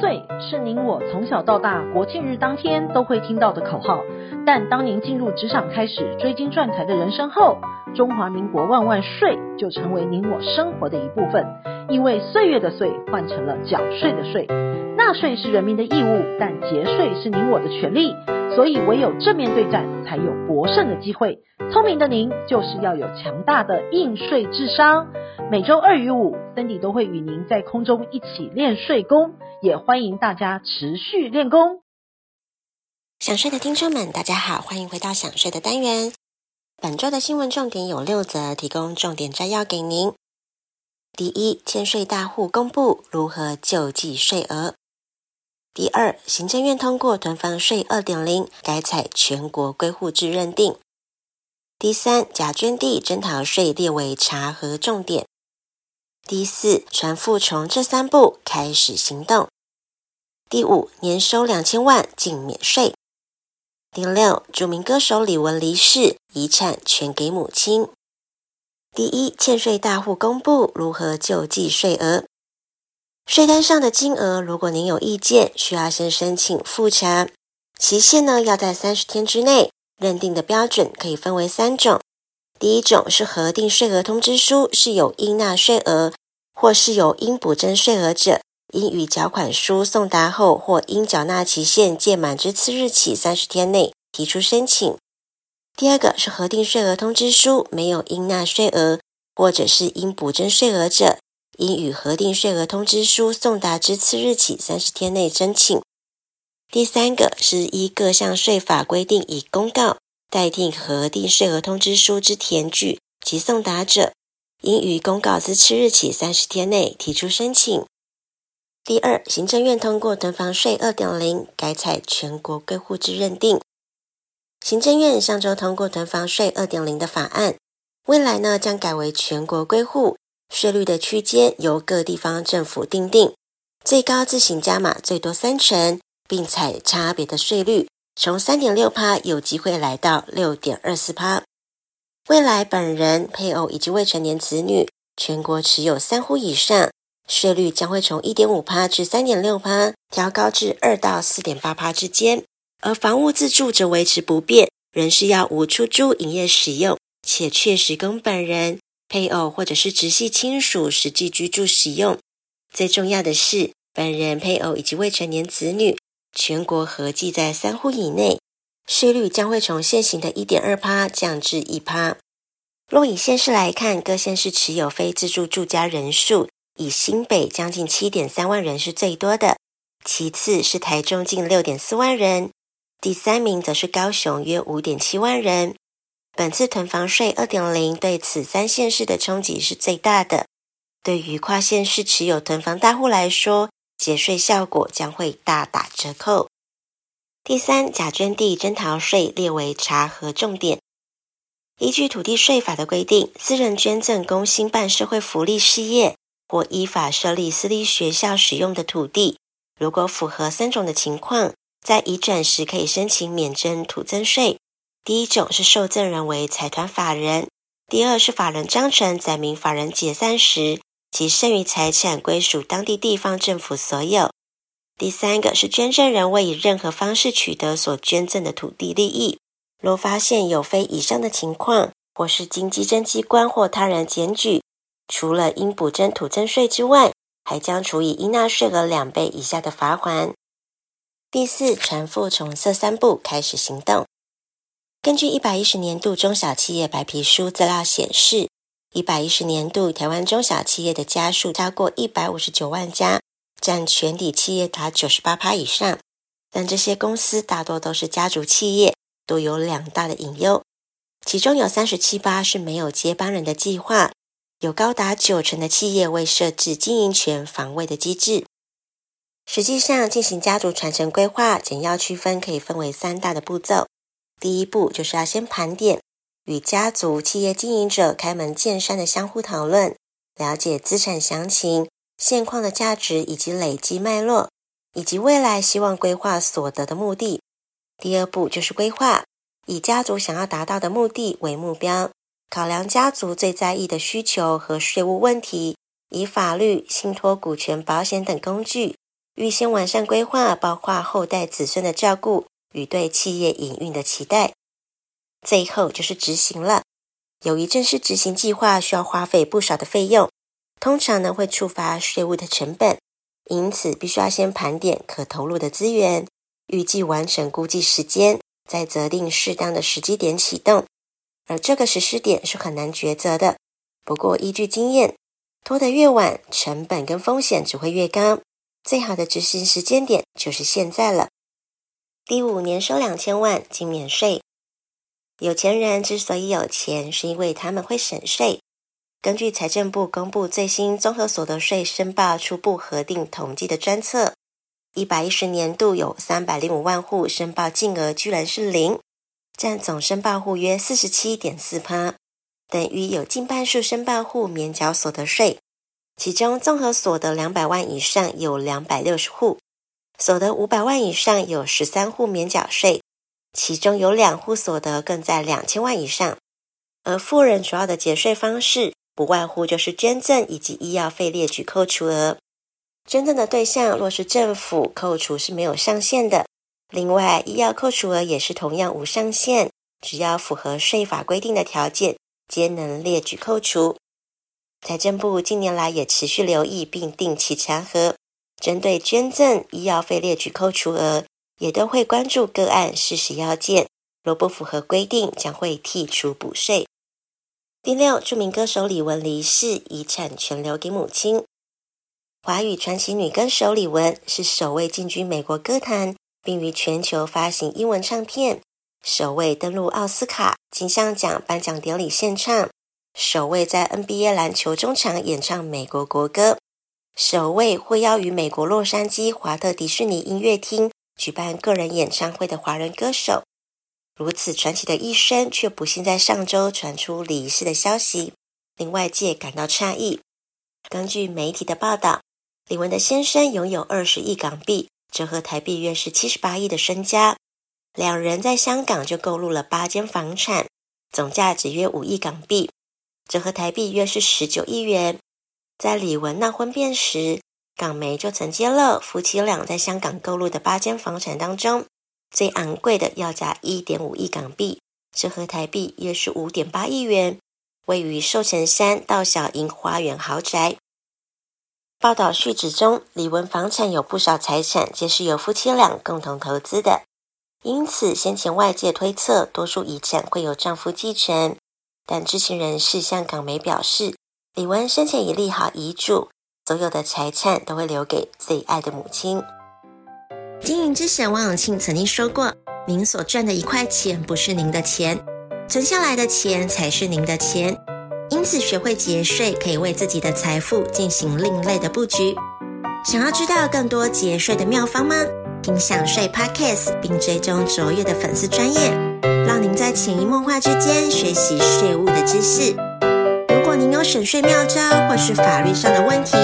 岁是您我从小到大国庆日当天都会听到的口号，但当您进入职场开始追金赚财的人生后，中华民国万万岁就成为您我生活的一部分。因为岁月的岁换成了缴税的税，纳税是人民的义务，但节税是您我的权利。所以唯有正面对战，才有博胜的机会。聪明的您，就是要有强大的应税智商。每周二与五森迪都会与您在空中一起练税功，也欢迎大家持续练功。想税的听众们，大家好，欢迎回到想税的单元。本周的新闻重点有六则，提供重点摘要给您。第一，欠税大户公布如何救济税额。第二，行政院通过囤房税二点零，改采全国归户制认定。第三，假捐地征逃税列为查核重点。第四，传负从这三步开始行动。第五，年收两千万净免税。第六，著名歌手李玟离世，遗产全给母亲。第一，欠税大户公布如何救济税额。税单上的金额，如果您有意见，需要先申请复查，期限呢要在三十天之内。认定的标准可以分为三种：第一种是核定税额通知书是有应纳税额，或是有应补征税额者，应于缴款书送达后或应缴纳期限届满之次日起三十天内提出申请；第二个是核定税额通知书没有应纳税额，或者是应补征税额者。应与核定税额通知书送达之次日起三十天内申请。第三个是依各项税法规定以公告代替核定税额通知书之填具及送达者，应于公告之次日起三十天内提出申请。第二，行政院通过囤房税二点零，改采全国归户制认定。行政院上周通过囤房税二点零的法案，未来呢将改为全国归户。税率的区间由各地方政府订定，最高自行加码最多三成，并采差别的税率，从三点六趴有机会来到六点二四趴。未来本人、配偶以及未成年子女全国持有三户以上，税率将会从一点五趴至三点六趴，调高至二到四点八趴之间。而房屋自住则维持不变，仍是要无出租营业使用，且确实供本人。配偶或者是直系亲属实际居住使用，最重要的是，本人、配偶以及未成年子女全国合计在三户以内，税率将会从现行的一点二趴降至一趴。若以县市来看，各县市持有非自住住家人数，以新北将近七点三万人是最多的，其次是台中近六点四万人，第三名则是高雄约五点七万人。本次囤房税二点零对此三县市的冲击是最大的，对于跨县市持有囤房大户来说，节税效果将会大打折扣。第三，假捐地征逃税列为查核重点。依据土地税法的规定，私人捐赠供兴办社会福利事业或依法设立私立学校使用的土地，如果符合三种的情况，在移转时可以申请免征土增税。第一种是受赠人为财团法人，第二是法人章程载明法人解散时，其剩余财产归属当地地方政府所有。第三个是捐赠人未以任何方式取得所捐赠的土地利益，若发现有非以上的情况，或是经稽征机关或他人检举，除了应补征土增税之外，还将处以应纳税额两倍以下的罚锾。第四，传负从这三步开始行动。根据一百一十年度中小企业白皮书资料显示，一百一十年度台湾中小企业的家数超过一百五十九万家，占全体企业达九十八趴以上。但这些公司大多都是家族企业，都有两大的隐忧，其中有三十七趴是没有接班人的计划，有高达九成的企业未设置经营权防卫的机制。实际上，进行家族传承规划，简要区分可以分为三大的步骤。第一步就是要先盘点，与家族企业经营者开门见山的相互讨论，了解资产详情、现况的价值以及累积脉络，以及未来希望规划所得的目的。第二步就是规划，以家族想要达到的目的为目标，考量家族最在意的需求和税务问题，以法律、信托、股权、保险等工具，预先完善规划，包括后代子孙的照顾与对企业营运的期待。最后就是执行了。由于正式执行计划需要花费不少的费用，通常呢会触发税务的成本，因此必须要先盘点可投入的资源，预计完成估计时间，再择定适当的时机点启动。而这个实施点是很难抉择的。不过依据经验，拖得越晚，成本跟风险只会越高。最好的执行时间点就是现在了。第五，年收两千万，仅免税。有钱人之所以有钱，是因为他们会省税。根据财政部公布最新综合所得税申报初步核定统计的专册，一百一十年度有三百零五万户申报净额居然是零，占总申报户约四十七点四趴，等于有近半数申报户免缴所得税。其中综合所得两百万以上有两百六十户，所得五百万以上有十三户免缴税。其中有两户所得更在两千万以上，而富人主要的节税方式不外乎就是捐赠以及医药费列举扣除额。捐赠的对象若是政府，扣除是没有上限的；另外，医药扣除额也是同样无上限，只要符合税法规定的条件，皆能列举扣除。财政部近年来也持续留意并定期查核，针对捐赠、医药费列举扣除额。也都会关注个案事实要件，若不符合规定，将会剔除补税。第六，著名歌手李玟离世，遗产全留给母亲。华语传奇女歌手李玟是首位进军美国歌坛，并于全球发行英文唱片，首位登陆奥斯卡金像奖颁奖典礼献唱，首位在 NBA 篮球中场演唱美国国歌，首位获邀于美国洛杉矶华特迪士尼音乐厅。举办个人演唱会的华人歌手，如此传奇的一生，却不幸在上周传出离世的消息，令外界感到诧异。根据媒体的报道，李玟的先生拥有二十亿港币，折合台币约是七十八亿的身家。两人在香港就购入了八间房产，总价值约五亿港币，折合台币约是十九亿元。在李玟闹婚变时，港媒就曾揭露，夫妻俩在香港购入的八间房产当中，最昂贵的要价一点五亿港币，折合台币约是五点八亿元，位于寿臣山道小莺花园豪宅。报道续指中，李玟房产有不少财产皆是由夫妻俩共同投资的，因此先前外界推测多数遗产会由丈夫继承，但知情人士向港媒表示，李文生前已立好遗嘱。所有的财产都会留给最爱的母亲。经营之神王永庆曾经说过：“您所赚的一块钱不是您的钱，存下来的钱才是您的钱。因此，学会节税可以为自己的财富进行另类的布局。想要知道更多节税的妙方吗？听享税 Podcast，并追踪卓越的粉丝专业，让您在潜移默化之间学习税务的知识。”省税妙招或是法律上的问题，